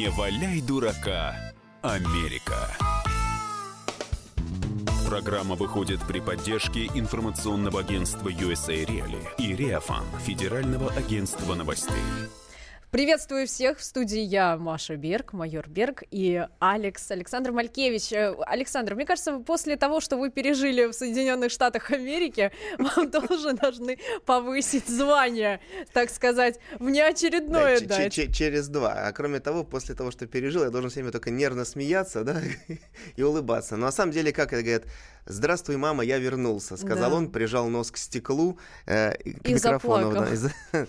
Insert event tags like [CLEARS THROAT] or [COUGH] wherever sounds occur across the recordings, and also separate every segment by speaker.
Speaker 1: Не валяй дурака, Америка. Программа выходит при поддержке информационного агентства USA Reali и Реафан, Федерального агентства новостей.
Speaker 2: Приветствую всех в студии я, Маша Берг, майор Берг и Алекс, Александр Малькевич. Э, Александр, мне кажется, после того, что вы пережили в Соединенных Штатах Америки, [LAUGHS] вам тоже должны повысить звание, так сказать, внеочередное
Speaker 3: Да,
Speaker 2: дать.
Speaker 3: че- че- через два. А кроме того, после того, что пережил, я должен всеми только нервно смеяться, да, [LAUGHS] и улыбаться. Но на самом деле, как это говорят, «Здравствуй, мама, я вернулся», сказал
Speaker 2: Да.
Speaker 3: он, прижал нос к стеклу, э, к
Speaker 2: И
Speaker 3: микрофону. Да, и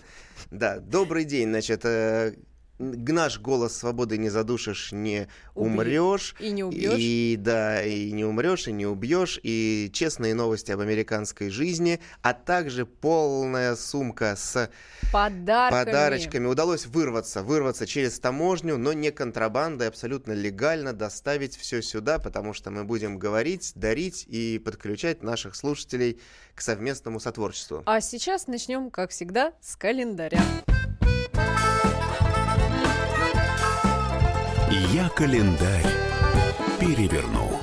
Speaker 3: Да, добрый день, значит, э, наш голос свободы не задушишь, не
Speaker 2: Убей.
Speaker 3: умрешь.
Speaker 2: И не убьешь.
Speaker 3: И да, и не умрешь, и не убьешь, и честные новости об американской жизни, а также полная сумка с
Speaker 2: Подарками.
Speaker 3: подарочками. Удалось вырваться, вырваться через таможню, но не контрабандой, абсолютно легально доставить все сюда, потому что мы будем говорить, дарить и подключать наших слушателей к совместному сотворчеству.
Speaker 2: А сейчас начнем, как всегда, с календаря.
Speaker 1: Я календарь переверну.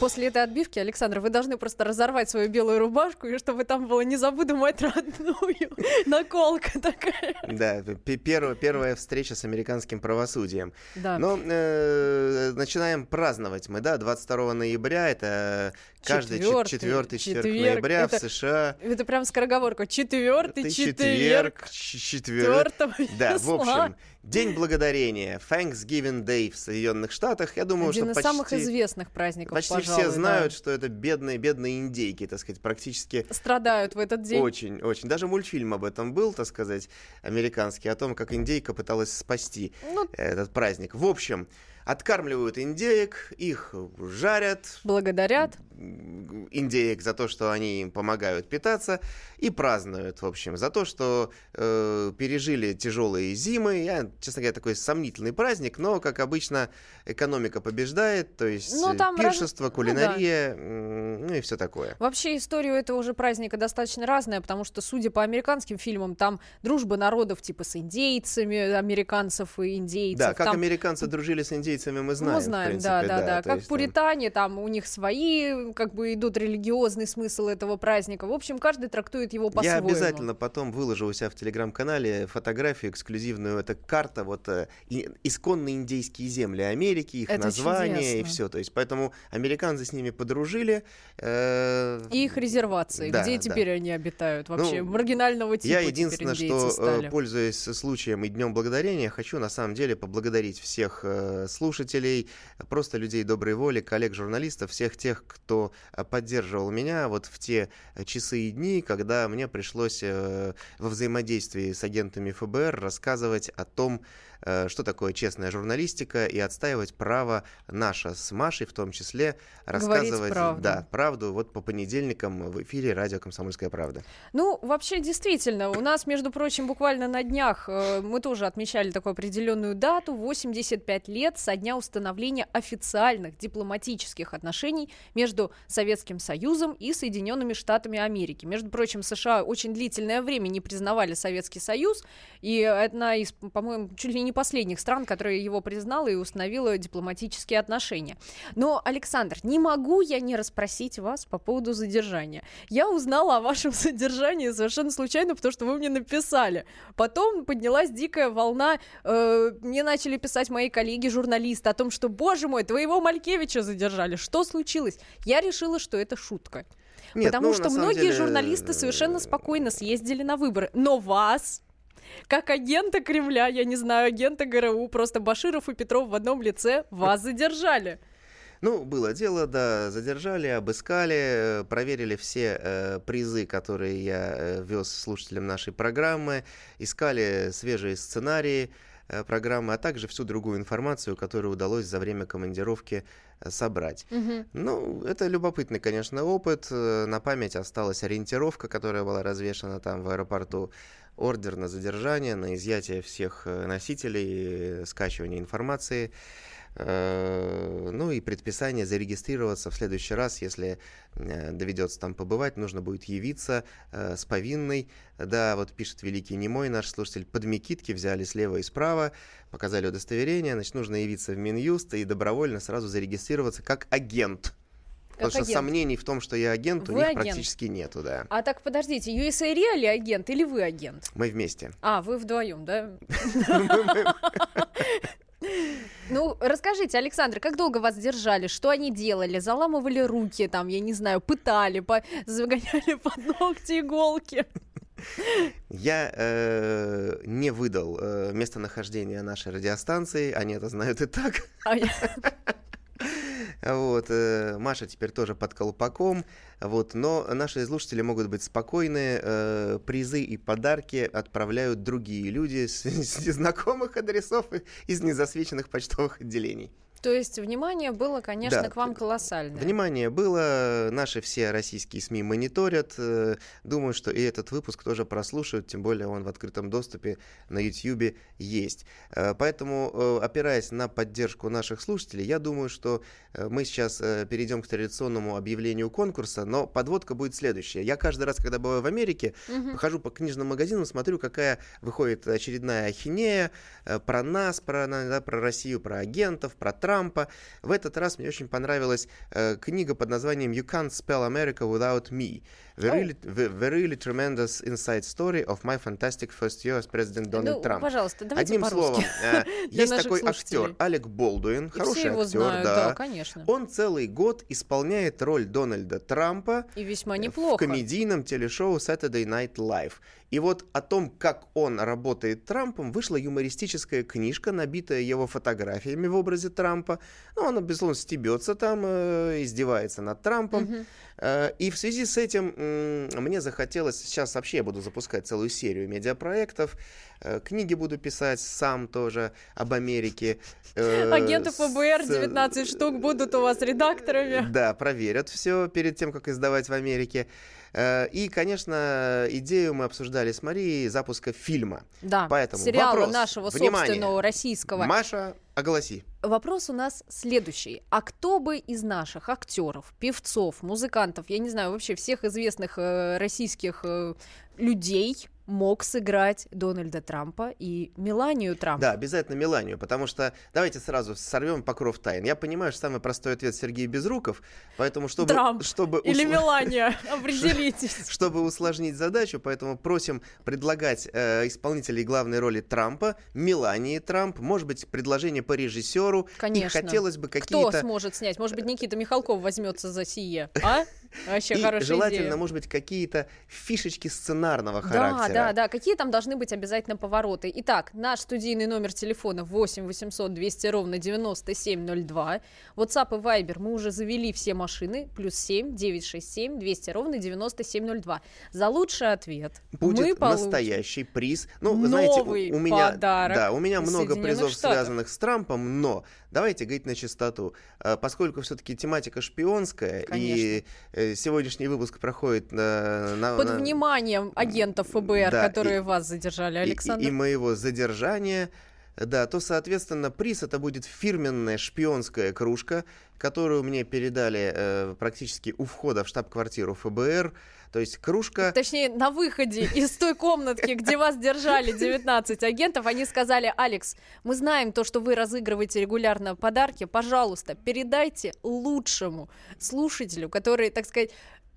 Speaker 2: После этой отбивки, Александр, вы должны просто разорвать свою белую рубашку, и чтобы там было «Не забуду мать родную». [LAUGHS] Наколка такая.
Speaker 3: Да, первая, первая встреча с американским правосудием.
Speaker 2: Да.
Speaker 3: Но э, начинаем праздновать мы, да, 22 ноября, это каждый
Speaker 2: Четвёртый,
Speaker 3: четвертый четверг
Speaker 2: четверг,
Speaker 3: ноября
Speaker 2: это-
Speaker 3: в США.
Speaker 2: Это прям скороговорка. Четвертый четверг. Четвертого
Speaker 3: Да, в общем, День благодарения, Thanksgiving Day в Соединенных Штатах. Я думаю,
Speaker 2: Один
Speaker 3: что
Speaker 2: из
Speaker 3: почти,
Speaker 2: самых известных праздников,
Speaker 3: почти
Speaker 2: пожалуй,
Speaker 3: все
Speaker 2: да.
Speaker 3: знают, что это бедные, бедные индейки, так сказать, практически
Speaker 2: Страдают в этот день.
Speaker 3: очень, очень. Даже мультфильм об этом был, так сказать, американский, о том, как индейка пыталась спасти
Speaker 2: Ну,
Speaker 3: этот праздник. В общем, откармливают индеек, их жарят,
Speaker 2: благодарят.
Speaker 3: индеек за то, что они им помогают питаться, и празднуют, в общем, за то, что э, пережили тяжелые зимы. Я, честно говоря, такой сомнительный праздник, но, как обычно, экономика побеждает, то есть
Speaker 2: Ну, там раз-
Speaker 3: пиршество,
Speaker 2: ну да.
Speaker 3: кулинария, ну и все такое.
Speaker 2: Вообще историю этого уже праздника достаточно разная, потому что, судя по американским фильмам, там дружба народов типа с индейцами, американцев и индейцев.
Speaker 3: Да, как
Speaker 2: там
Speaker 3: американцы дружили с индейцами, мы знаем.
Speaker 2: Мы знаем,
Speaker 3: принципе,
Speaker 2: да, да, да.
Speaker 3: то
Speaker 2: Как
Speaker 3: есть
Speaker 2: пуритане, там у них свои, как бы идут религиозный смысл этого праздника. В общем, каждый трактует его
Speaker 3: Я
Speaker 2: по-своему.
Speaker 3: обязательно потом выложу у себя в телеграм-канале фотографию эксклюзивную. Это карта, вот э, и- исконные индейские земли Америки, их
Speaker 2: Это
Speaker 3: название и
Speaker 2: чудесно.
Speaker 3: все. То есть, поэтому американцы с ними подружили. э,
Speaker 2: И их резервации,
Speaker 3: Да,
Speaker 2: где
Speaker 3: да.
Speaker 2: теперь они обитают вообще?
Speaker 3: Ну,
Speaker 2: Маргинального типа
Speaker 3: Я единственное, что, э,
Speaker 2: стали.
Speaker 3: пользуясь случаем и Днем Благодарения, хочу на самом деле поблагодарить всех э, слушателей, просто людей доброй воли, коллег-журналистов, всех тех, кто э, поддерживал меня вот в те э, часы и дни, когда мне пришлось э, во взаимодействии с агентами ФБР рассказывать о том, что такое честная журналистика и отстаивать право наше с Машей в том числе рассказывать
Speaker 2: правду.
Speaker 3: Да, правду вот по понедельникам в эфире радио «Комсомольская правда».
Speaker 2: Ну, вообще, действительно, у нас, между прочим, буквально на днях э, мы тоже отмечали такую определенную дату, 85 лет со дня установления официальных дипломатических отношений между Советским Союзом и Соединенными Штатами Америки. Между прочим, США очень длительное время не признавали Советский Союз, и одна из, по-моему, чуть ли не последних стран, которая его признала и установила дипломатические отношения. Но, Александр, не могу я не расспросить вас по поводу задержания. Я узнала о вашем [LAUGHS] задержании совершенно случайно, потому что вы мне написали. Потом поднялась дикая волна. э, мне начали писать мои коллеги-журналисты о том, что, боже мой, твоего Малькевича задержали. Что случилось? Я решила, что это шутка.
Speaker 3: Нет,
Speaker 2: потому
Speaker 3: ну,
Speaker 2: что многие
Speaker 3: деле,
Speaker 2: журналисты совершенно спокойно съездили на выборы. Но вас как агента Кремля, я не знаю, агента ГРУ, просто Баширов и Петров в одном лице вас задержали.
Speaker 3: Ну, было дело, да, задержали, обыскали, э, проверили все э, призы, которые я э, вез слушателям нашей программы, искали свежие сценарии э, программы, а также всю другую информацию, которую удалось за время командировки э, собрать.
Speaker 2: Мгм.
Speaker 3: Ну, это любопытный, конечно, опыт. Э, На память осталась ориентировка, которая была развешана там в аэропорту. Ордер на задержание, на изъятие всех э, носителей, э, скачивание информации. Э, ну и предписание зарегистрироваться в следующий раз, если доведется там побывать, нужно будет явиться с повинной. Да, вот пишет великий немой наш слушатель, под Микитки взяли слева и справа, показали удостоверение, значит, нужно явиться в Минюст и добровольно сразу зарегистрироваться как агент. Потому что агент. сомнений в том, что я агент, вы у них агент. практически нету, да.
Speaker 2: А так подождите, USA Real агент или вы агент?
Speaker 3: Мы вместе.
Speaker 2: А, вы вдвоем, да? [LAUGHS] Ну, расскажите, Александр, как долго вас держали? Что они делали? Заламывали руки, там, я не знаю, пытали, по... загоняли [LAUGHS] под ногти иголки?
Speaker 3: Я э, не выдал э, местонахождение нашей радиостанции, они это знают и так. А я... [LAUGHS] Вот, э, Маша теперь тоже под колпаком. Вот, но наши слушатели могут быть спокойны. Э, призы и подарки отправляют другие люди с, [LAUGHS] незнакомых адресов из незасвеченных почтовых отделений.
Speaker 2: То есть внимание было, конечно, да, к вам колоссальное.
Speaker 3: Внимание было, наши все российские СМИ мониторят. Э, думаю, что и этот выпуск тоже прослушают, тем более он в открытом доступе на YouTube есть. Э, поэтому, э, опираясь на поддержку наших слушателей, я думаю, что мы сейчас перейдем к традиционному объявлению конкурса, но подводка будет следующая. Я каждый раз, когда бываю в Америке, угу. хожу по книжным магазинам, смотрю, какая выходит очередная ахинея про нас, про, да, про Россию, про агентов, про Трампа, Трампа. В этот раз мне очень понравилась э, книга под названием «You Can't Spell America Without Me». The, the really tremendous inside story of my fantastic first year as President Donald
Speaker 2: ну,
Speaker 3: Trump.
Speaker 2: Пожалуйста, давайте
Speaker 3: Одним словом, [LAUGHS] э, есть такой актер Алек Болдуин, хороший актер, да.
Speaker 2: да, конечно.
Speaker 3: Он целый год исполняет роль Дональда Трампа
Speaker 2: и весьма неплохо
Speaker 3: в комедийном телешоу Saturday Night Live. И вот о том, как он работает Трампом, вышла юмористическая книжка, набитая его фотографиями в образе Трампа. Ну, он, безусловно, стебется там, э, издевается над Трампом. Угу. Э, и в связи с этим мне захотелось, сейчас вообще я буду запускать целую серию медиапроектов, э, книги буду писать сам тоже об Америке.
Speaker 2: Э, Агенты ФБР 19 с... штук будут у вас редакторами.
Speaker 3: Да, проверят все перед тем, как издавать в Америке. Э, и, конечно, идею мы обсуждали с Марией запуска фильма.
Speaker 2: Да,
Speaker 3: Поэтому
Speaker 2: сериала
Speaker 3: вопрос,
Speaker 2: нашего
Speaker 3: внимание,
Speaker 2: собственного российского.
Speaker 3: Маша, огласи.
Speaker 2: Вопрос у нас следующий. А кто бы из наших актеров, певцов, музыкантов, я не знаю, вообще всех известных э, российских э, людей мог сыграть Дональда Трампа и Меланию Трампа.
Speaker 3: Да, обязательно Меланию, потому что давайте сразу сорвем покров тайн. Я понимаю, что самый простой ответ Сергей Безруков, поэтому чтобы...
Speaker 2: Трамп
Speaker 3: чтобы
Speaker 2: или усл... Мелания, [LAUGHS] определитесь.
Speaker 3: Чтобы усложнить задачу, поэтому просим предлагать э, исполнителей главной роли Трампа, Мелании Трамп, может быть, предложение по режиссеру.
Speaker 2: Конечно.
Speaker 3: И хотелось бы какие-то...
Speaker 2: Кто сможет снять? Может быть, Никита Михалков возьмется за сие, а? Вообще и хорошая
Speaker 3: желательно,
Speaker 2: идея.
Speaker 3: может быть, какие-то фишечки сценарного характера.
Speaker 2: Да, да, да. Какие там должны быть обязательно повороты? Итак, наш студийный номер телефона 8 800 200 ровно 9702. WhatsApp и Viber мы уже завели все машины. Плюс 7 967 200 ровно 9702. За лучший ответ
Speaker 3: Будет
Speaker 2: мы получим
Speaker 3: настоящий приз. Ну, вы
Speaker 2: знаете,
Speaker 3: у, у меня,
Speaker 2: подарок
Speaker 3: да, у меня много призов, Штатов. связанных с Трампом, но давайте говорить на чистоту. А, поскольку все-таки тематика шпионская,
Speaker 2: Конечно.
Speaker 3: и э, сегодняшний выпуск проходит на... на
Speaker 2: Под
Speaker 3: на...
Speaker 2: вниманием агентов ФБР, да, которые и, вас задержали, Александр.
Speaker 3: И, и, моего задержания, да, то, соответственно, приз это будет фирменная шпионская кружка, которую мне передали э, практически у входа в штаб-квартиру ФБР. То есть кружка...
Speaker 2: Точнее, на выходе из той комнатки, где вас держали 19 агентов, они сказали, Алекс, мы знаем то, что вы разыгрываете регулярно подарки, пожалуйста, передайте лучшему слушателю, который, так сказать,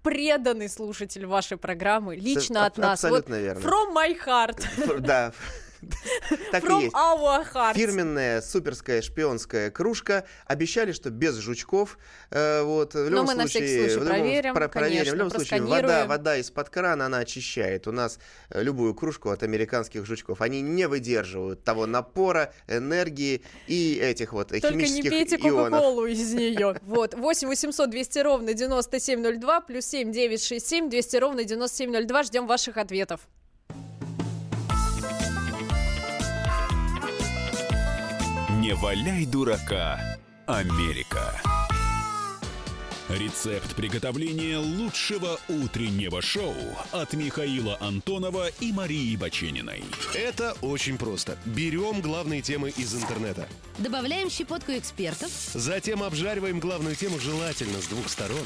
Speaker 2: преданный слушатель вашей программы, лично от нас.
Speaker 3: Абсолютно вот верно.
Speaker 2: From my heart.
Speaker 3: Да. [LAUGHS] Так
Speaker 2: From
Speaker 3: и есть.
Speaker 2: Our hearts.
Speaker 3: Фирменная суперская шпионская кружка. Обещали, что без жучков. Э, вот, в любом
Speaker 2: Но мы
Speaker 3: случае,
Speaker 2: на всякий случай проверим,
Speaker 3: про проверим.
Speaker 2: Конечно,
Speaker 3: в любом случае, вода, вода из-под крана, она очищает. У нас э, любую кружку от американских жучков. Они не выдерживают того напора, энергии и этих вот
Speaker 2: Только
Speaker 3: химических
Speaker 2: не пейте. Кока-Колу из [LAUGHS] нее. Вот, 8 800 200 ровно 9702, плюс 7 967 200 ровно 9702. Ждем ваших ответов.
Speaker 1: Не валяй дурака, Америка. Рецепт приготовления лучшего утреннего шоу от Михаила Антонова и Марии Бачениной.
Speaker 4: Это очень просто. Берем главные темы из интернета.
Speaker 5: Добавляем щепотку экспертов.
Speaker 4: Затем обжариваем главную тему желательно с двух сторон.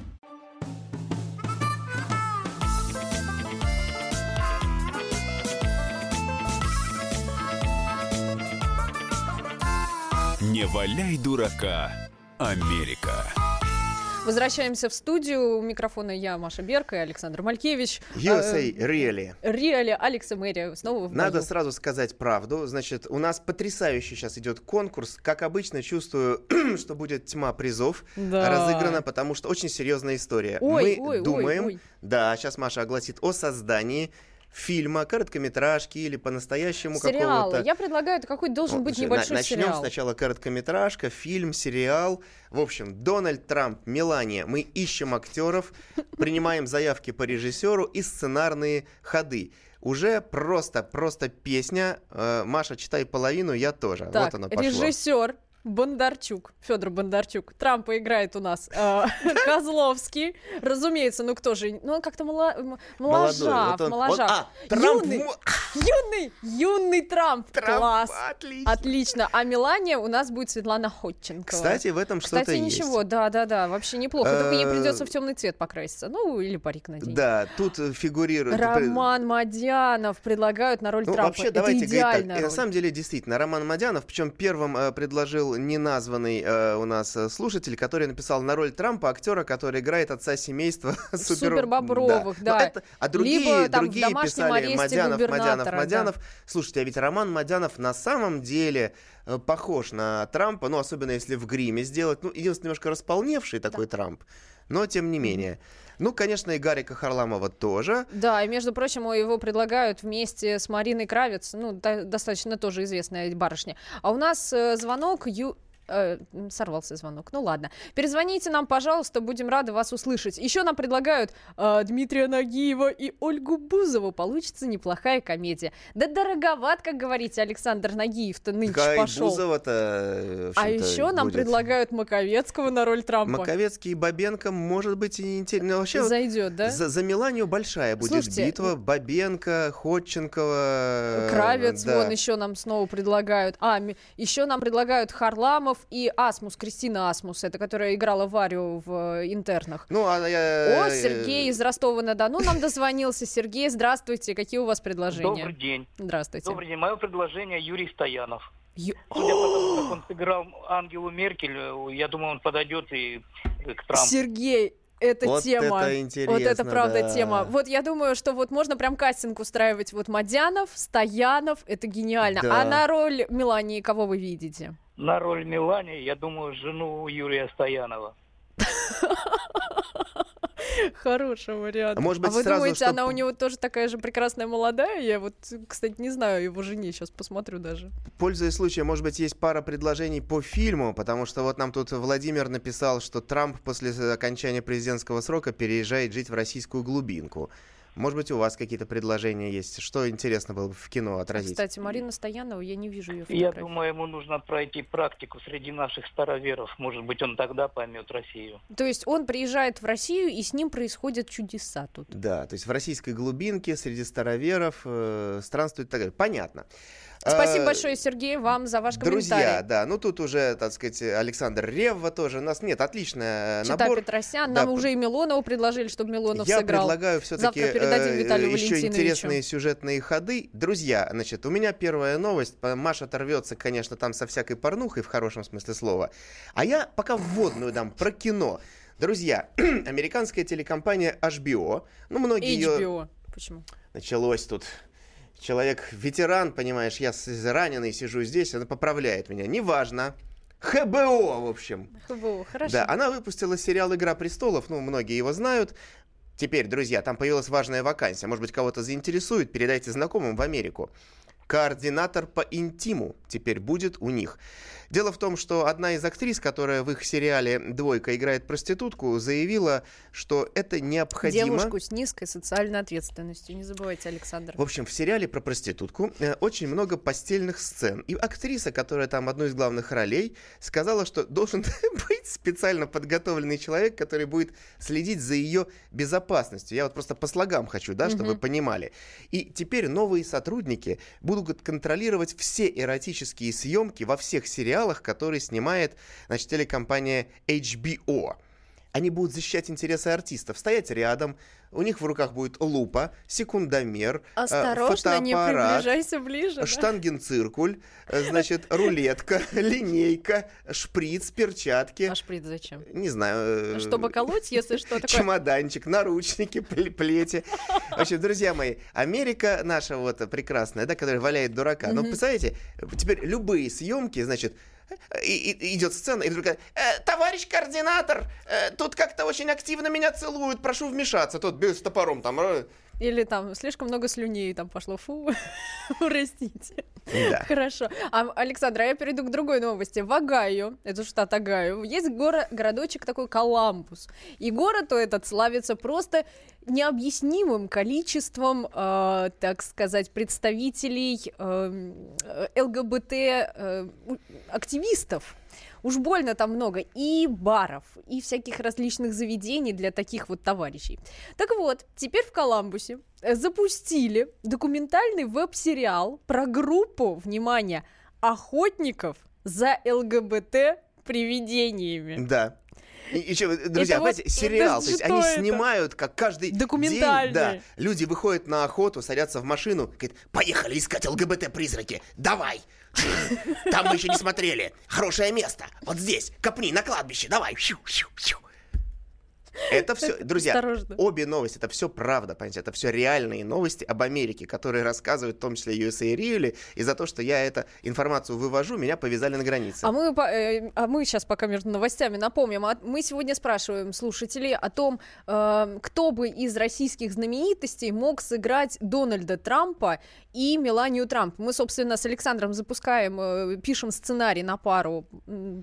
Speaker 1: Не валяй дурака, Америка.
Speaker 2: Возвращаемся в студию. У микрофона я, Маша Берка и Александр Малькевич.
Speaker 3: USA Really.
Speaker 2: Реали Алекса Мэри снова в
Speaker 3: Надо
Speaker 2: бою.
Speaker 3: сразу сказать правду. Значит, у нас потрясающий сейчас идет конкурс. Как обычно, чувствую, [CLEARS THROAT] что будет тьма призов
Speaker 2: Да.
Speaker 3: разыграна, потому что очень серьезная история.
Speaker 2: Ой,
Speaker 3: Мы
Speaker 2: ой, ой,
Speaker 3: думаем,
Speaker 2: ой.
Speaker 3: да, сейчас Маша огласит о создании фильма, короткометражки или по-настоящему
Speaker 2: Сериалы.
Speaker 3: какого-то.
Speaker 2: Я предлагаю, это какой должен
Speaker 3: Ну,
Speaker 2: быть
Speaker 3: слушай,
Speaker 2: небольшой
Speaker 3: на- Начнем
Speaker 2: сериал.
Speaker 3: сначала короткометражка, фильм, сериал. В общем, Дональд Трамп, Мелания. Мы ищем актеров, принимаем заявки по режиссеру и сценарные ходы. Уже просто, просто песня. Э, Маша, читай половину, я тоже.
Speaker 2: Так,
Speaker 3: вот оно пошло.
Speaker 2: режиссер Бондарчук, Федор Бондарчук. Трампа играет у нас э, [LAUGHS] Козловский. Разумеется, ну кто же? Ну, он как-то моложав, моложав.
Speaker 3: а,
Speaker 2: юный, юный, юный Трамп. Класс.
Speaker 3: Отлично.
Speaker 2: А Мелания у нас будет Светлана Ходченкова.
Speaker 3: Кстати, в этом что-то
Speaker 2: Кстати,
Speaker 3: есть.
Speaker 2: ничего, да, да, да, вообще неплохо. Только ей
Speaker 3: Э,
Speaker 2: придется в темный цвет покраситься. Ну, или парик надеть.
Speaker 3: Да, тут э, фигурирует...
Speaker 2: Роман Мадьянов предлагают на роль
Speaker 3: Ну,
Speaker 2: Трампа.
Speaker 3: вообще,
Speaker 2: Это
Speaker 3: давайте говорить так.
Speaker 2: идеальная
Speaker 3: И на самом деле, действительно, Роман Мадянов, причем первым э, неназванный э, у нас э, слушатель, который написал на роль Трампа актера, который играет отца семейства [LAUGHS] супер...
Speaker 2: Супербобровых,
Speaker 3: Но
Speaker 2: да.
Speaker 3: это- а другие,
Speaker 2: Либо там
Speaker 3: другие
Speaker 2: «Домашнем
Speaker 3: писали Мадянов, Мадянов, Мадянов. Слушайте, а ведь Роман Мадянов на самом деле э, похож на Трампа, ну, особенно если в гриме сделать. Ну, единственное, немножко располневший такой Трамп, но тем не менее. Ну, конечно, и Гарика Харламова тоже.
Speaker 2: Да, и между прочим, его предлагают вместе с Мариной Кравец, ну, до- достаточно тоже известная барышня. А у нас э, звонок Ю... э, сорвался звонок. Ну ладно. Перезвоните нам, пожалуйста, будем рады вас услышать. Еще нам предлагают э, Дмитрия Нагиева и Ольгу Бузову. Получится неплохая комедия. Да дороговат, как говорите, Александр Нагиев-то нынче
Speaker 3: Такая
Speaker 2: пошел.
Speaker 3: Бузова-то,
Speaker 2: А еще нам
Speaker 3: будет.
Speaker 2: предлагают Маковецкого на роль Трампа.
Speaker 3: Маковецкий и Бабенко, может быть, и интересно. Вообще,
Speaker 2: Зайдет, да?
Speaker 3: за, за Меланию большая будет
Speaker 2: Слушайте,
Speaker 3: битва. Бабенко, Ходченкова.
Speaker 2: Кравец,
Speaker 3: э, да.
Speaker 2: вон еще нам снова предлагают. А, еще нам предлагают Харламов и Асмус, Кристина Асмус, это которая играла Варю в э, интернах.
Speaker 3: Ну, а я...
Speaker 2: О,
Speaker 3: э,
Speaker 2: Сергей из Ростова-на-Дону нам дозвонился. Сергей, здравствуйте. Какие у вас предложения?
Speaker 6: Добрый день.
Speaker 2: Здравствуйте.
Speaker 6: Добрый день. Мое предложение Юрий Стоянов.
Speaker 2: Ю-
Speaker 6: Судя по тому, как он сыграл Ангелу Меркель, я думаю, он подойдет и к Трампу.
Speaker 2: Сергей, это
Speaker 3: Вот
Speaker 2: тема.
Speaker 3: это интересно,
Speaker 2: вот это правда
Speaker 3: да.
Speaker 2: тема. Вот я думаю, что вот можно прям кастинг устраивать. Вот Мадянов, Стоянов, это гениально.
Speaker 3: Да.
Speaker 2: А на роль Мелании кого вы видите?
Speaker 6: На роль Мелани, я думаю, жену Юрия Стоянова.
Speaker 2: Хороший вариант.
Speaker 3: А может быть,
Speaker 2: вы
Speaker 3: сразу,
Speaker 2: думаете,
Speaker 3: чтоб-
Speaker 2: она у него тоже такая же прекрасная молодая? Я вот, кстати, не знаю его жене, сейчас посмотрю даже.
Speaker 3: Пользуясь случаем, может быть, есть пара предложений по фильму, потому что вот нам тут Владимир написал, что Трамп после окончания президентского срока переезжает жить в российскую глубинку. Может быть, у вас какие-то предложения есть? Что интересно было бы в кино отразить?
Speaker 2: Кстати, Марина Стоянова, я не вижу ее
Speaker 6: Я
Speaker 2: фотографии.
Speaker 6: думаю, ему нужно пройти практику среди наших староверов. Может быть, он тогда поймет Россию.
Speaker 2: То есть он приезжает в Россию, и с ним происходят чудеса тут.
Speaker 3: Да, то есть в российской глубинке среди староверов э, странствует и так далее. Понятно.
Speaker 2: Спасибо
Speaker 3: Э,
Speaker 2: большое, Сергей, вам за ваш
Speaker 3: Друзья,
Speaker 2: комментарий.
Speaker 3: да, ну тут уже, так сказать, Александр Ревва тоже. У нас нет, отличный
Speaker 2: Чита
Speaker 3: набор.
Speaker 2: Петросян,
Speaker 3: Да,
Speaker 2: нам уже и Милонова предложили, чтобы Милонов
Speaker 3: Я
Speaker 2: сыграл.
Speaker 3: предлагаю все-таки
Speaker 2: Виталию
Speaker 3: еще интересные сюжетные ходы. Друзья, значит, у меня первая новость. Маша оторвется, конечно, там со всякой порнухой в хорошем смысле слова. А я пока вводную дам про кино. Друзья, [CLEARS THROAT] американская телекомпания HBO, ну многие ее
Speaker 2: HBO. Почему?
Speaker 3: началось тут. Человек ветеран, понимаешь, я раненый сижу здесь, она поправляет меня. Неважно. ХБО, в общем.
Speaker 2: ХБО, хорошо.
Speaker 3: Да, она выпустила сериал «Игра престолов», ну, многие его знают. Теперь, друзья, там появилась важная вакансия. Может быть, кого-то заинтересует, передайте знакомым в Америку. координатор по интиму теперь будет у них. Дело в том, что одна из актрис, которая в их сериале «Двойка» играет проститутку, заявила, что это необходимо...
Speaker 2: Девушку с низкой социальной ответственностью. Не забывайте, Александр.
Speaker 3: В общем, в сериале про проститутку э, очень много постельных сцен. И актриса, которая там одну из главных ролей, сказала, что должен [LAUGHS] быть специально подготовленный человек, который будет следить за ее безопасностью. Я вот просто по слогам хочу, да, чтобы вы понимали. И теперь новые сотрудники будут контролировать все эротические съемки во всех сериалах, которые снимает, значит, телекомпания HBO. Они будут защищать интересы артистов, стоять рядом, у них в руках будет лупа, секундомер, э,
Speaker 2: Осторожно, не
Speaker 3: фотоаппарат,
Speaker 2: приближайся ближе. да?
Speaker 3: штангенциркуль, э, значит, рулетка, [LAUGHS] линейка, шприц, перчатки.
Speaker 2: А шприц зачем?
Speaker 3: Не знаю. э,
Speaker 2: Чтобы колоть, если что такое.
Speaker 3: Чемоданчик, наручники, пле- плети. В общем, друзья мои, Америка наша вот прекрасная, да, которая валяет дурака. Но представляете, теперь любые съемки, значит, и- и- идет сцена, и вдруг «Э, товарищ координатор, э, тут как-то очень активно меня целуют, прошу вмешаться. Тот без с топором там. э,
Speaker 2: Или там слишком много слюней там пошло. Фу, [LAUGHS] простите.
Speaker 3: Да.
Speaker 2: Хорошо. А, Александр, а я перейду к другой новости. В Огайо, это штат Огайо, есть горо- городочек такой Коламбус. И город этот славится просто необъяснимым количеством, э, так сказать, представителей э, ЛГБТ э, активистов. Уж больно там много и баров, и всяких различных заведений для таких вот товарищей. Так вот, теперь в Коламбусе э, запустили документальный веб-сериал про группу, внимание, охотников за ЛГБТ привидениями.
Speaker 3: Да. И еще, друзья,
Speaker 2: Это вот-
Speaker 3: понимаете, сериал,
Speaker 2: это
Speaker 3: то есть
Speaker 2: что
Speaker 3: они
Speaker 2: это?
Speaker 3: снимают, как каждый
Speaker 2: Документальный.
Speaker 3: день, да, люди выходят на охоту, садятся в машину, говорят, поехали искать ЛГБТ-призраки, давай! Там мы еще не смотрели. Хорошее место. Вот здесь. Копни на кладбище. Давай. Это все, друзья,
Speaker 2: Осторожно.
Speaker 3: обе новости, это все правда, понимаете, это все реальные новости об Америке, которые рассказывают в том числе USA Real, и за то, что я эту информацию вывожу, меня повязали на границе.
Speaker 2: А мы, э, а мы сейчас пока между новостями напомним. а Мы сегодня спрашиваем слушателей о том, э, кто бы из российских знаменитостей мог сыграть Дональда Трампа и Меланию Трамп. Мы, собственно, с Александром запускаем, э, пишем сценарий на пару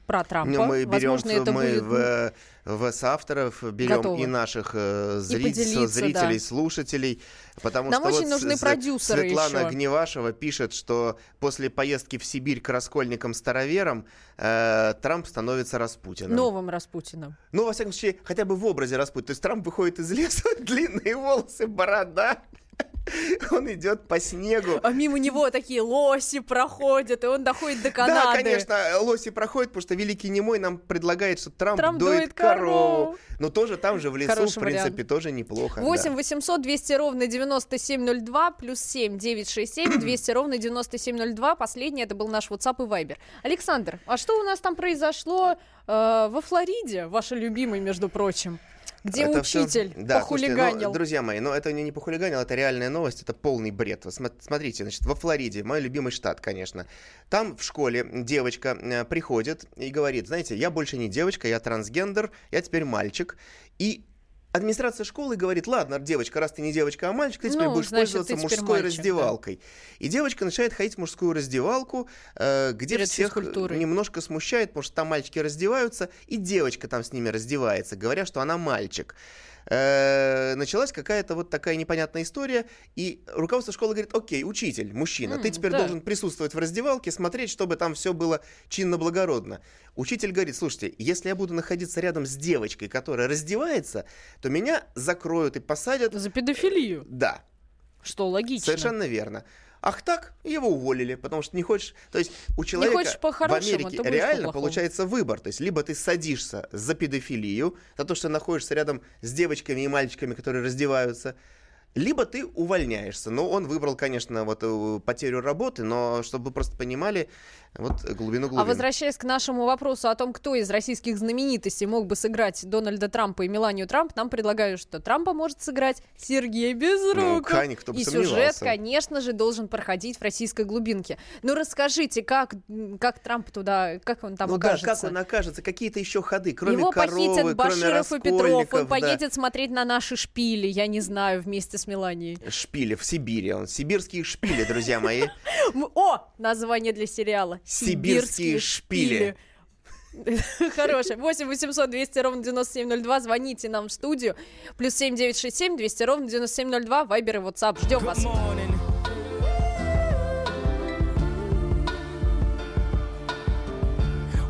Speaker 2: про Трампа.
Speaker 3: Ну, мы берем,
Speaker 2: Возможно, это
Speaker 3: мы
Speaker 2: будет...
Speaker 3: в, в соавторов берем
Speaker 2: Готовы.
Speaker 3: и наших э, зри-
Speaker 2: поделиться,
Speaker 3: зрителей,
Speaker 2: да.
Speaker 3: слушателей, потому
Speaker 2: Нам
Speaker 3: что
Speaker 2: очень
Speaker 3: вот
Speaker 2: нужны
Speaker 3: с-
Speaker 2: продюсеры
Speaker 3: Светлана
Speaker 2: еще.
Speaker 3: Гневашева пишет, что после поездки в Сибирь к раскольникам-староверам э, Трамп становится Распутиным.
Speaker 2: Новым Распутиным.
Speaker 3: Ну, во всяком случае, хотя бы в образе Распутина. То есть Трамп выходит из леса, [LAUGHS] длинные волосы, борода. [LAUGHS] Он идет по снегу.
Speaker 2: А мимо него такие лоси проходят, и он доходит до
Speaker 3: Да,
Speaker 2: Канады.
Speaker 3: конечно, лоси проходят, потому что Великий Немой нам предлагает, что Трамп,
Speaker 2: Трамп
Speaker 3: доит,
Speaker 2: доит
Speaker 3: корову.
Speaker 2: корову.
Speaker 3: Но тоже там же в лесу,
Speaker 2: Хороший
Speaker 3: в принципе,
Speaker 2: вариант.
Speaker 3: тоже неплохо.
Speaker 2: 8
Speaker 3: да.
Speaker 2: 800 200 ровно 9702 плюс 7 967 200 ровно 9702. Последний это был наш WhatsApp и Viber. Александр, а что у нас там произошло э, во Флориде, ваша любимый, между прочим? Где
Speaker 3: Это
Speaker 2: учитель
Speaker 3: да, слушайте, ну,
Speaker 2: похулиганил?
Speaker 3: друзья мои, но это не, не похулиганил, это реальная новость, это полный бред. Смотрите, значит, во Флориде, мой любимый штат, конечно, там в школе девочка э, приходит и говорит, знаете, я больше не девочка, я трансгендер, я теперь мальчик. И администрация школы говорит, ладно, девочка, раз ты не девочка, а мальчик, ты теперь
Speaker 2: Ну,
Speaker 3: будешь
Speaker 2: значит,
Speaker 3: пользоваться
Speaker 2: теперь
Speaker 3: мужской
Speaker 2: мальчик, да.
Speaker 3: раздевалкой. И девочка начинает ходить в мужскую раздевалку, э, где
Speaker 2: Перед
Speaker 3: всех немножко смущает, потому что там мальчики раздеваются, и девочка там с ними раздевается, говоря, что она мальчик. Э, началась какая-то вот такая непонятная история, и руководство школы говорит, окей, учитель, мужчина, ты теперь
Speaker 2: да.
Speaker 3: должен присутствовать в раздевалке, смотреть, чтобы там все было чинно-благородно. Учитель говорит, слушайте, если я буду находиться рядом с девочкой, которая раздевается, то меня закроют и посадят.
Speaker 2: За педофилию,
Speaker 3: Да,
Speaker 2: что логично.
Speaker 3: совершенно верно. Ах так, его уволили, потому что не хочешь... То есть у человека
Speaker 2: хочешь
Speaker 3: в Америке реально
Speaker 2: по-плохому.
Speaker 3: получается выбор. То есть либо ты садишься за педофилию, за то, что находишься рядом с девочками и мальчиками, которые раздеваются, либо ты увольняешься. Но он выбрал, конечно, вот э, потерю работы, но чтобы вы просто понимали вот глубину глубины.
Speaker 2: А возвращаясь к нашему вопросу о том, кто из российских знаменитостей мог бы сыграть Дональда Трампа и Меланию Трамп, нам предлагают, что Трампа может сыграть Сергей Безруков.
Speaker 3: Кань, кто бы
Speaker 2: и сюжет,
Speaker 3: сомневался.
Speaker 2: конечно же, должен проходить в российской глубинке. Ну расскажите, как, как Трамп туда, как он там
Speaker 3: ну
Speaker 2: окажется?
Speaker 3: да, как он окажется, какие-то еще ходы, кроме
Speaker 2: Его
Speaker 3: коровы,
Speaker 2: похитят Баширов и Петров, он
Speaker 3: да.
Speaker 2: поедет смотреть на наши шпили, я не знаю, вместе с Меланией?
Speaker 3: Шпили в Сибири. Он сибирские шпили, друзья мои. [LAUGHS]
Speaker 2: О, название для сериала.
Speaker 3: Сибирские шпили.
Speaker 2: Хорошее. 8 800 200 ровно 9702. Звоните нам в студию. Плюс 7 967 200 ровно 9702. Вайбер и WhatsApp. Ждем вас.
Speaker 7: morning.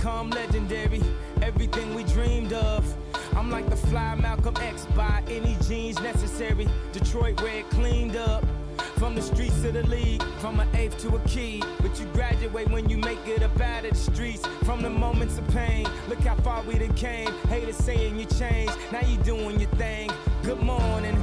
Speaker 7: Become legendary. Everything we dreamed of. I'm like the fly Malcolm X by any jeans necessary. Detroit red cleaned up. From the streets to the league, from an eighth to a key. But you graduate when you make it up out of the streets. From the moments of pain, look how far we done came. Haters saying you changed, now you doing your thing. Good morning.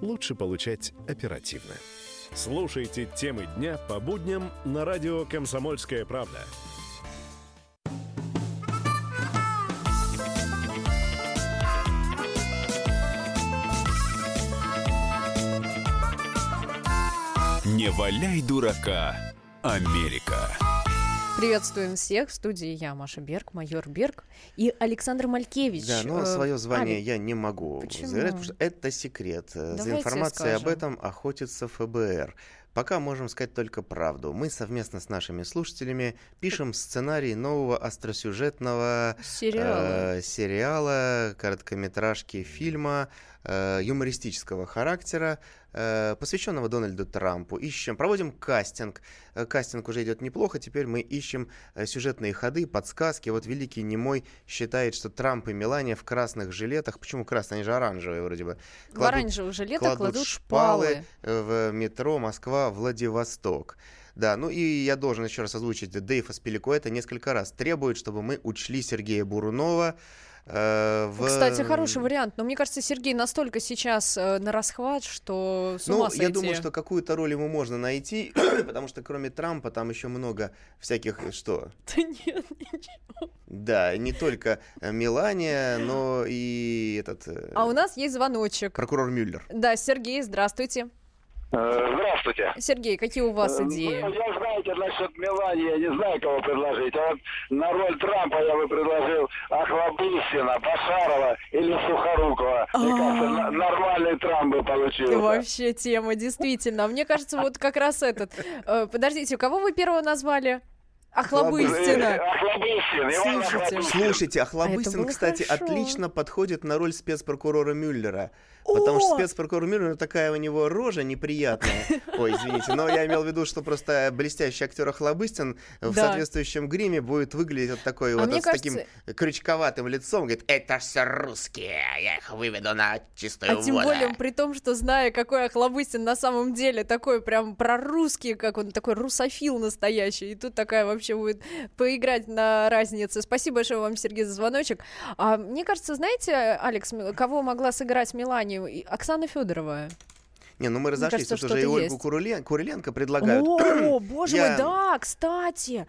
Speaker 4: лучше получать оперативно. Слушайте темы дня по будням на радио «Комсомольская правда».
Speaker 1: Не валяй дурака, Америка.
Speaker 2: Приветствуем всех. В студии я, Маша Берг, майор Берг и Александр Малькевич.
Speaker 3: Да, но
Speaker 2: Э,
Speaker 3: свое звание
Speaker 2: Алик,
Speaker 3: я не могу
Speaker 2: почему?
Speaker 3: заявлять, потому что это секрет. Э, За
Speaker 2: Давайте
Speaker 3: информацией об
Speaker 2: скажем.
Speaker 3: этом охотится ФБР. Пока можем сказать только правду. Мы совместно с нашими слушателями пишем сценарий нового остросюжетного
Speaker 2: Сериала.
Speaker 3: э, сериала, короткометражки фильма э, юмористического характера, э, посвященного Дональду Трампу. Ищем, проводим кастинг. Э, Кастинг уже идет неплохо. Теперь мы ищем э, сюжетные ходы, подсказки. Вот Великий Немой считает, что Трамп и Мелания в красных жилетах. Почему красные? Они же оранжевые вроде бы.
Speaker 2: В
Speaker 3: кладут-
Speaker 2: оранжевых жилетах
Speaker 3: кладут
Speaker 2: кладут
Speaker 3: шпалы
Speaker 2: шпалы.
Speaker 3: э, в метро Москва-Владивосток. Да, ну и я должен еще раз озвучить, Дэйв Аспиликуэта несколько раз требует, чтобы мы учли Сергея Бурунова. э, в...
Speaker 2: Кстати, хороший вариант. Но мне кажется, Сергей настолько сейчас э, на расхват, что с ума
Speaker 3: Ну,
Speaker 2: сойти.
Speaker 3: я думаю, что какую-то роль ему можно найти, [CLEARS THROAT] потому что кроме Трампа там еще много всяких, э, что?
Speaker 2: Да нет, ничего.
Speaker 3: Да, не только э, Мелания, но и этот э,
Speaker 2: А у нас есть звоночек.
Speaker 3: прокурор Мюллер.
Speaker 2: Да, Сергей, здравствуйте.
Speaker 6: Здравствуйте.
Speaker 2: Сергей, какие у вас
Speaker 6: Э,
Speaker 2: идеи?
Speaker 6: ну, Я, знаете, насчет Мелании, я не знаю, кого предложить. А вот на роль Трампа я бы предложил Охлобыстина, Башарова или Сухорукова. Мне кажется, на- нормальный Трамп бы получился.
Speaker 2: Вообще тема, действительно. Мне кажется, вот как раз этот. Э, Подождите, кого вы первого назвали? Охлобыстина.
Speaker 6: Э, Охлобыстин,
Speaker 2: Слушайте.
Speaker 6: Охлобыстин.
Speaker 3: Слушайте,
Speaker 2: А
Speaker 3: Охлобыстин,
Speaker 2: это было
Speaker 3: кстати,
Speaker 2: хорошо.
Speaker 3: отлично подходит на роль спецпрокурора Мюллера. Потому что спецпрокурор Мюллер, такая у него рожа неприятная. [LAUGHS] Ой, извините, но я имел в виду, что просто блестящий актер Охлобыстин в
Speaker 2: Да.
Speaker 3: соответствующем гриме будет выглядеть вот такой
Speaker 2: А
Speaker 3: вот, вот с таким
Speaker 2: кажется-
Speaker 3: крючковатым лицом. Говорит, это все русские, я их выведу на чистую
Speaker 2: А тем
Speaker 3: воду».
Speaker 2: более, при том, что зная, какой Охлобыстин на самом деле, такой прям прорусский, как он, такой русофил настоящий. И тут такая вообще будет поиграть на разнице. Спасибо большое вам, Сергей, за звоночек. А, мне кажется, знаете, Алекс, кого могла сыграть Меланию? И Оксана Федорова.
Speaker 3: Не, ну мы разошлись,
Speaker 2: кажется,
Speaker 3: тут уже и Ольгу Куриленко предлагают.
Speaker 2: О, [CLEARS THROAT] боже
Speaker 3: Я-
Speaker 2: мой, да, кстати.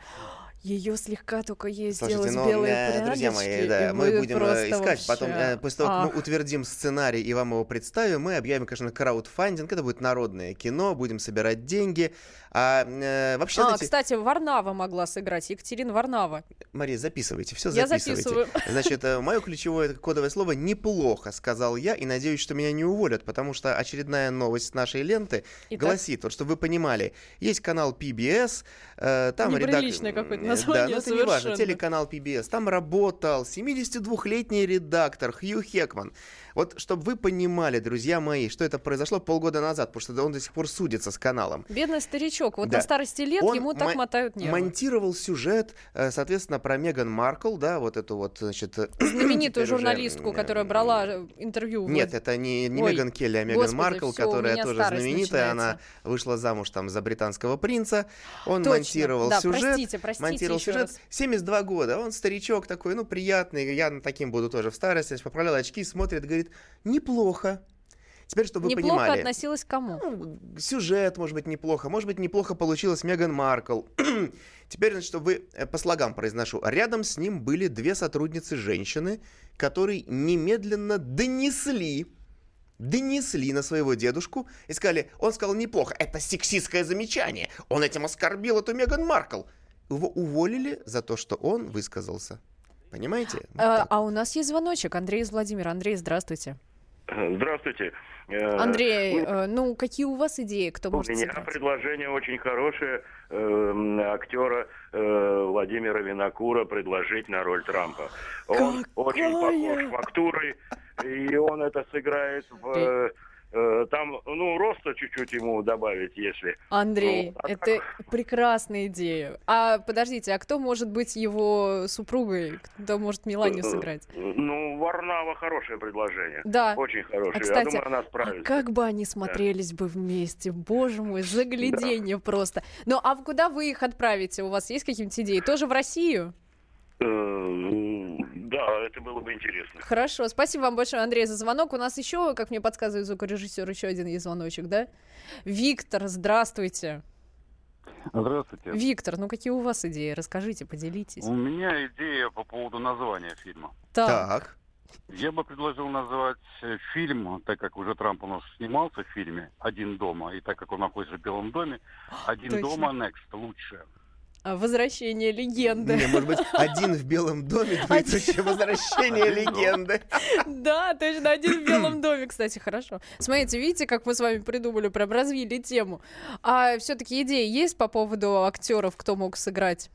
Speaker 2: Ее слегка только ей
Speaker 3: Слушайте,
Speaker 2: сделать
Speaker 3: ну,
Speaker 2: белые
Speaker 3: э, друзья мои, да, мы будем э, искать
Speaker 2: вообще-
Speaker 3: потом, э, после того, как
Speaker 2: Ах.
Speaker 3: мы утвердим сценарий и вам его представим, мы объявим, конечно, краудфандинг, это будет народное кино, будем собирать деньги. А э, вообще,
Speaker 2: А,
Speaker 3: знаете,
Speaker 2: кстати, Варнава могла сыграть, Екатерина Варнава.
Speaker 3: Мария, записывайте, все
Speaker 2: Я
Speaker 3: записывайте.
Speaker 2: записываю.
Speaker 3: Значит, мое ключевое кодовое слово «неплохо», сказал я, и надеюсь, что меня не уволят, потому что очередная новость нашей ленты
Speaker 2: Итак?
Speaker 3: гласит, вот чтобы вы понимали, есть канал PBS, э, там редак-
Speaker 2: Неприличное какое-то
Speaker 3: Э,
Speaker 2: название
Speaker 3: Да, но это не важно, телеканал PBS, там работал. 72-летний редактор Хью Хекман. Вот, чтобы вы понимали, друзья мои, что это произошло полгода назад, потому что он до сих пор судится с каналом.
Speaker 2: Бедный старичок, вот
Speaker 3: Да.
Speaker 2: на старости лет
Speaker 3: Он
Speaker 2: ему так
Speaker 3: мо-
Speaker 2: мотают нервы.
Speaker 3: Монтировал сюжет, э, соответственно, про Меган Маркл, да, вот эту вот, значит... э, [CLEARS THROAT]
Speaker 2: Знаменитую
Speaker 3: уже,
Speaker 2: журналистку,
Speaker 3: э,
Speaker 2: которая брала э, интервью.
Speaker 3: Нет, это не, не
Speaker 2: Ой,
Speaker 3: Меган Келли, а Меган
Speaker 2: господи,
Speaker 3: Маркл,
Speaker 2: всё, у
Speaker 3: которая тоже знаменитая. Она
Speaker 2: начинается.
Speaker 3: вышла замуж там за британского принца. Он
Speaker 2: Точно.
Speaker 3: монтировал
Speaker 2: Да,
Speaker 3: сюжет.
Speaker 2: простите, простите
Speaker 3: монтировал сюжет.
Speaker 2: раз.
Speaker 3: 72 года. Он старичок такой, ну, приятный. Я таким буду тоже в старости. Поправлял очки, смотрит, говорит, неплохо. Теперь, чтобы вы
Speaker 2: Неплохо
Speaker 3: понимали.
Speaker 2: относилась к кому?
Speaker 3: Ну, сюжет, может быть, неплохо. Может быть, неплохо получилось Меган Маркл. [CLEARS THROAT] Теперь, значит, чтобы вы э, по слогам произношу. Рядом с ним были две сотрудницы женщины, которые немедленно донесли донесли на своего дедушку и сказали, он сказал неплохо, это сексистское замечание, он этим оскорбил эту Меган Маркл. Его уволили за то, что он высказался. Понимаете? Вот
Speaker 2: А, а у нас есть звоночек. Андрей из Владимира. Андрей, здравствуйте. [CLEARS THROAT]
Speaker 8: Здравствуйте. Э,
Speaker 2: Андрей,
Speaker 8: ну,
Speaker 2: ну какие у вас идеи, кто
Speaker 8: У
Speaker 2: может
Speaker 8: меня
Speaker 2: сыграть?
Speaker 8: предложение очень хорошее э, актера э, Владимира Винокура предложить на роль Трампа. Он очень похож фактурой, и он это сыграет в... э, там, ну, роста чуть-чуть ему добавить, если...
Speaker 2: Андрей,
Speaker 8: Ну, а
Speaker 2: это прекрасная идея. А подождите, а кто может быть его супругой? Кто может Миланию сыграть?
Speaker 8: Ну, Варнава хорошее предложение.
Speaker 2: Да.
Speaker 8: Очень
Speaker 2: А,
Speaker 8: хорошее. Я
Speaker 2: кстати,
Speaker 8: думаю, она
Speaker 2: а
Speaker 8: справится.
Speaker 2: как бы они смотрелись бы вместе? Боже мой, загляденье просто. Ну, а куда вы их отправите? У вас есть какие-нибудь идеи? Тоже в Россию?
Speaker 8: Э, Да, это было бы интересно.
Speaker 2: Хорошо, спасибо вам большое, Андрей, за звонок. У нас еще, как мне подсказывает звукорежиссер, еще один есть звоночек, да? Виктор, здравствуйте.
Speaker 9: Здравствуйте.
Speaker 2: Виктор, ну какие у вас идеи? Расскажите, поделитесь.
Speaker 9: У меня идея по поводу названия фильма.
Speaker 2: Так,
Speaker 3: Так.
Speaker 9: Я бы предложил назвать э, фильм, так как уже Трамп у нас снимался в фильме «Один дома», и так как он находится в Белом доме, «Один
Speaker 2: Точно.
Speaker 9: дома» next лучше.
Speaker 2: А, возвращение легенды.
Speaker 3: Не, может быть, один в Белом доме, двоеточие возвращение легенды.
Speaker 2: Да, точно, один в Белом [CLEARS THROAT] доме, кстати, хорошо. Смотрите, видите, как мы с вами придумали, прям развили тему. А все-таки идеи есть по поводу актеров, кто мог сыграть?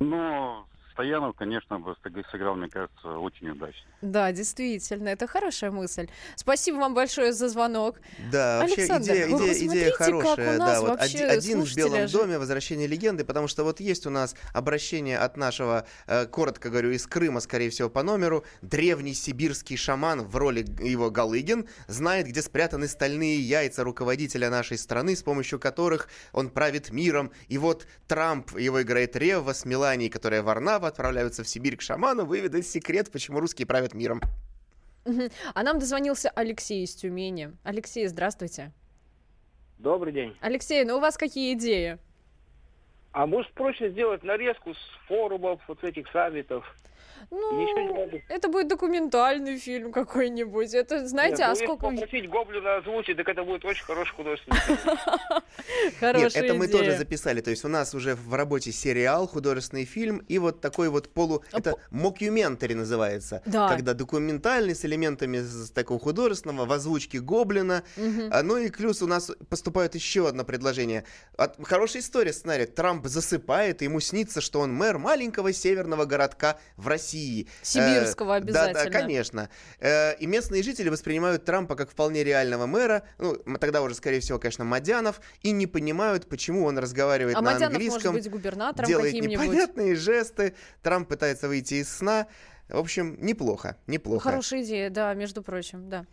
Speaker 9: Но Стоянов, конечно, бы сыграл, мне кажется, очень удачно.
Speaker 2: Да, действительно, это хорошая мысль. Спасибо вам большое за звонок.
Speaker 3: Да, вообще
Speaker 2: Александр,
Speaker 3: идея,
Speaker 2: вы
Speaker 3: идея,
Speaker 2: посмотрите,
Speaker 3: идея
Speaker 2: как у
Speaker 3: хорошая.
Speaker 2: нас
Speaker 3: Да, вот один в Белом
Speaker 2: ожи-
Speaker 3: доме, возвращение легенды, потому что вот есть у нас обращение от нашего, э, коротко говорю, из Крыма, скорее всего, по номеру. Древний сибирский шаман в роли его Галыгин знает, где спрятаны стальные яйца руководителя нашей страны, с помощью которых он правит миром. И вот Трамп, его играет Рева с Меланией, которая Варнава, отправляются в Сибирь к шаману, выведать секрет, почему русские правят миром.
Speaker 2: А нам дозвонился Алексей из Тюмени. Алексей, здравствуйте.
Speaker 10: Добрый день.
Speaker 2: Алексей, ну у вас какие идеи?
Speaker 10: А может проще сделать нарезку с форумов, вот этих саммитов? Ничего не
Speaker 2: Ну,
Speaker 10: надо.
Speaker 2: это будет документальный фильм какой-нибудь. Это, знаете,
Speaker 10: Нет,
Speaker 2: а
Speaker 10: ну, если
Speaker 2: сколько...
Speaker 10: попросить Гоблина озвучить, так это будет очень хороший художественный фильм. [LAUGHS]
Speaker 2: Хорошая
Speaker 3: Нет, это мы тоже записали. То есть у нас уже в работе сериал, художественный фильм и вот такой вот полу... Это мокьюментари называется.
Speaker 2: А Да.
Speaker 3: Когда документальный с элементами такого художественного, в озвучке Гоблина. А, ну и плюс у нас поступает еще одно предложение. Хорошая история сценария. Трамп засыпает, и ему снится, что он мэр маленького северного городка в России.
Speaker 2: Сибирского
Speaker 3: Э, Да,
Speaker 2: обязательно.
Speaker 3: да, конечно. Э, И местные жители воспринимают Трампа как вполне реального мэра, ну, тогда уже, скорее всего, конечно, Мадянов, и не понимают, почему он разговаривает
Speaker 2: А
Speaker 3: на
Speaker 2: Мадянов
Speaker 3: английском,
Speaker 2: может быть губернатором
Speaker 3: делает непонятные жесты, Трамп пытается выйти из сна. В общем, неплохо, неплохо.
Speaker 2: Хорошая идея, да, между прочим, да.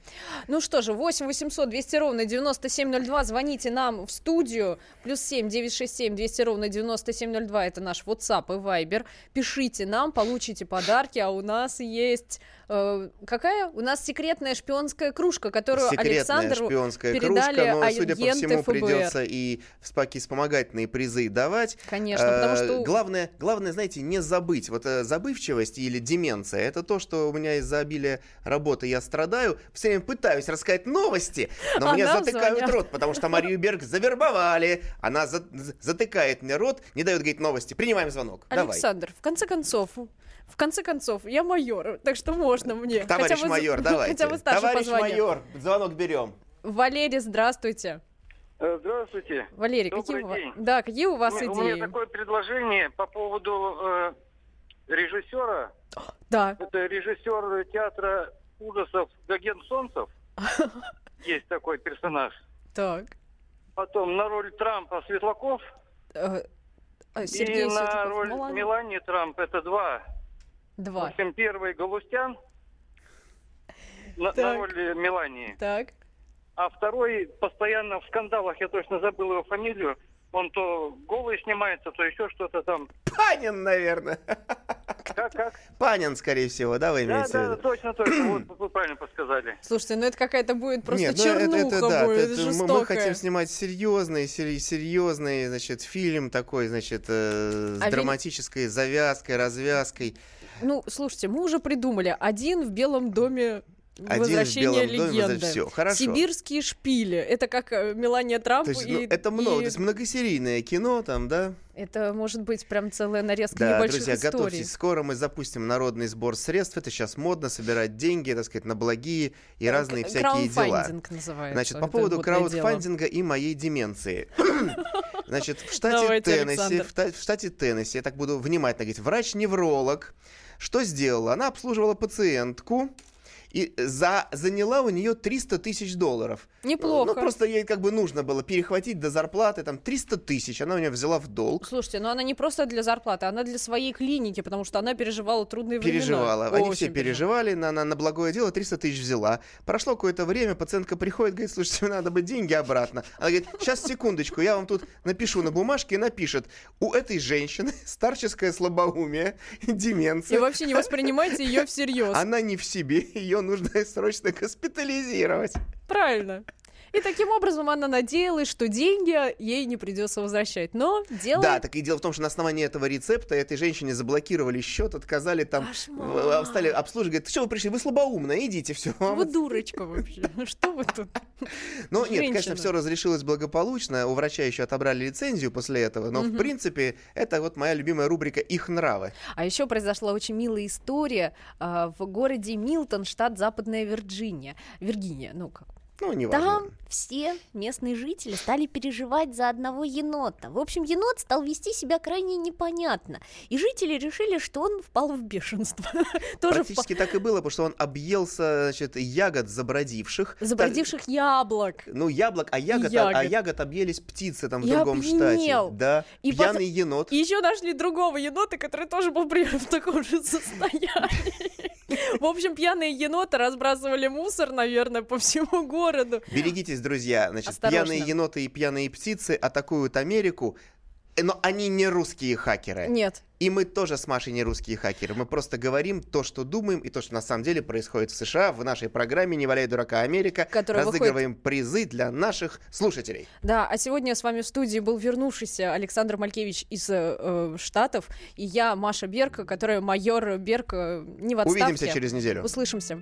Speaker 2: Ну что же, 8 800 200 ровно 9702, звоните нам в студию, плюс 7 967 200 ровно 9702, это наш WhatsApp и Viber. Пишите нам, получите подарки, а у нас есть Э, какая? У нас секретная шпионская кружка, которую
Speaker 3: Секретная
Speaker 2: Александру
Speaker 3: шпионская
Speaker 2: передали
Speaker 3: кружка, но, судя по всему,
Speaker 2: ФБР.
Speaker 3: придется и вспомогательные призы давать.
Speaker 2: Конечно, потому
Speaker 3: Э,
Speaker 2: что...
Speaker 3: Главное, главное, знаете, не забыть. Вот э, забывчивость или деменция, это то, что у меня из-за обилия работы я страдаю. Все время пытаюсь рассказать новости, но
Speaker 2: А
Speaker 3: мне затыкают
Speaker 2: звонят.
Speaker 3: рот, потому что Марию Берг завербовали. Она за- за- затыкает мне рот, не дает говорить новости. Принимаем звонок. Давай.
Speaker 2: Александр, в конце концов, в конце концов, я майор, так что можно мне.
Speaker 3: Товарищ
Speaker 2: хотя бы,
Speaker 3: майор, [LAUGHS] давайте.
Speaker 2: Хотя бы старше
Speaker 3: Товарищ
Speaker 2: по
Speaker 3: майор, звонок берем.
Speaker 2: Валерий, здравствуйте.
Speaker 10: Э, Здравствуйте.
Speaker 2: Валерий,
Speaker 10: Добрый
Speaker 2: какие у вас,
Speaker 10: день.
Speaker 2: да, какие у вас
Speaker 10: У меня- У
Speaker 2: идеи?
Speaker 10: меня такое предложение по поводу э, режиссера.
Speaker 2: Да.
Speaker 10: Это режиссер театра ужасов Гоген Солнцев. [LAUGHS] Есть такой персонаж.
Speaker 2: Так.
Speaker 10: Потом на роль Трампа Светлаков.
Speaker 2: Э,
Speaker 10: и
Speaker 2: Сергей
Speaker 10: на
Speaker 2: Светлаков,
Speaker 10: роль. Мелании Трамп это два.
Speaker 2: Два.
Speaker 10: В общем, первый Галустян на, на э, Мелании.
Speaker 2: Так.
Speaker 10: А второй постоянно в скандалах, я точно забыл его фамилию. Он то голый снимается, то еще что-то там.
Speaker 3: Панин, наверное.
Speaker 10: Как, как?
Speaker 3: Панин, скорее всего, да, вы
Speaker 10: Да,
Speaker 3: имеете в
Speaker 10: да,
Speaker 3: виду?
Speaker 10: точно, точно. Вот вы правильно подсказали.
Speaker 2: Слушайте, ну это какая-то будет просто
Speaker 3: Нет, ну
Speaker 2: чернуха
Speaker 3: это, это да,
Speaker 2: будет,
Speaker 3: это мы- мы,
Speaker 2: жестокая.
Speaker 3: хотим снимать серьезный, серьезный, значит, фильм такой, значит, э, с
Speaker 2: А
Speaker 3: драматической завязкой, развязкой.
Speaker 2: Ну, слушайте, мы уже придумали. Один в Белом доме
Speaker 3: Один в Белом доме,
Speaker 2: легенды.
Speaker 3: всё, хорошо.
Speaker 2: Сибирские шпили. Это как э, Мелания Трамп
Speaker 3: То есть, ну,
Speaker 2: и,
Speaker 3: это много,
Speaker 2: и
Speaker 3: то есть многосерийное кино там, да?
Speaker 2: это может быть прям целая нарезка
Speaker 3: Да,
Speaker 2: небольших
Speaker 3: друзья,
Speaker 2: историй.
Speaker 3: готовьтесь. Скоро мы запустим народный сбор средств. Это сейчас модно собирать деньги, так сказать, на благие и разные
Speaker 2: К-
Speaker 3: всякие дела.
Speaker 2: краудфандинг называется
Speaker 3: Значит, по поводу
Speaker 2: модное дело.
Speaker 3: краудфандинга и моей деменции. [LAUGHS] Значит, в штате
Speaker 2: Давайте,
Speaker 3: Теннесси, в, в штате Теннесси, я так буду внимательно говорить, врач-невролог, что сделала? Она обслуживала пациентку и за, заняла у нее 300 тысяч долларов.
Speaker 2: Неплохо.
Speaker 3: Ну, просто ей как бы нужно было перехватить до зарплаты, там, 300 тысяч, она у нее взяла в долг.
Speaker 2: Слушайте, но она не просто для зарплаты, она для своей клиники, потому что она переживала трудные времена.
Speaker 3: Переживала. Они
Speaker 2: Очень
Speaker 3: все переживали, на, на, на благое дело 300 тысяч взяла. Прошло какое-то время, пациентка приходит, говорит, слушайте, мне надо бы деньги обратно. Она говорит, сейчас, секундочку, я вам тут напишу на бумажке, и напишет, у этой женщины старческое слабоумие, [LAUGHS] деменция.
Speaker 2: И вообще не воспринимайте ее всерьез.
Speaker 3: Она не в себе, ее нужно [LAUGHS] срочно госпитализировать.
Speaker 2: Правильно. И таким образом она надеялась, что деньги ей не придется возвращать. Но дело...
Speaker 3: Да, так и дело в том, что на основании этого рецепта этой женщине заблокировали счет, отказали там,
Speaker 2: Кошмар.
Speaker 3: э, стали обслуживать, говорят, что вы пришли, вы слабоумная, идите, все.
Speaker 2: Вы дурочка вообще. [LAUGHS] Что вы тут?
Speaker 3: Ну, нет, конечно, все разрешилось благополучно. У врача еще отобрали лицензию после этого. Но, в принципе, это вот моя любимая рубрика «Их нравы».
Speaker 2: А еще произошла очень милая история а, в городе Милтон, штат Западная Вирджиния. Виргиния, ну как.
Speaker 3: Ну, неважно.
Speaker 11: Там все местные жители стали переживать за одного енота. В общем, енот стал вести себя крайне непонятно. И жители решили, что он впал в бешенство. [LAUGHS] Тоже
Speaker 3: Практически так и было, потому что он объелся, значит, ягод забродивших.
Speaker 2: Забродивших яблок.
Speaker 3: Ну, яблок, а ягод, а-
Speaker 2: ягод.
Speaker 3: Объелись птицы там в другом штате. Да,
Speaker 2: И
Speaker 3: пьяный енот.
Speaker 2: И еще нашли другого енота, который тоже был примерно в таком же состоянии. [LAUGHS] В общем, пьяные еноты разбрасывали мусор, наверное, по всему городу.
Speaker 3: Берегитесь, друзья. Значит,
Speaker 2: Осторожно.
Speaker 3: пьяные еноты и пьяные птицы атакуют Америку. Но они не русские хакеры.
Speaker 2: Нет.
Speaker 3: И мы тоже с Машей не русские хакеры. Мы просто говорим то, что думаем, и то, что на самом деле происходит в США. В нашей программе «Не валяй дурака Америка»
Speaker 2: Которая
Speaker 3: разыгрываем призы для наших слушателей.
Speaker 2: Да, а сегодня с вами в студии был вернувшийся Александр Малькевич из э, э, Штатов, и я, Маша Берка, которая майор Берг э, не в отставке.
Speaker 3: Увидимся через неделю.
Speaker 2: Услышимся.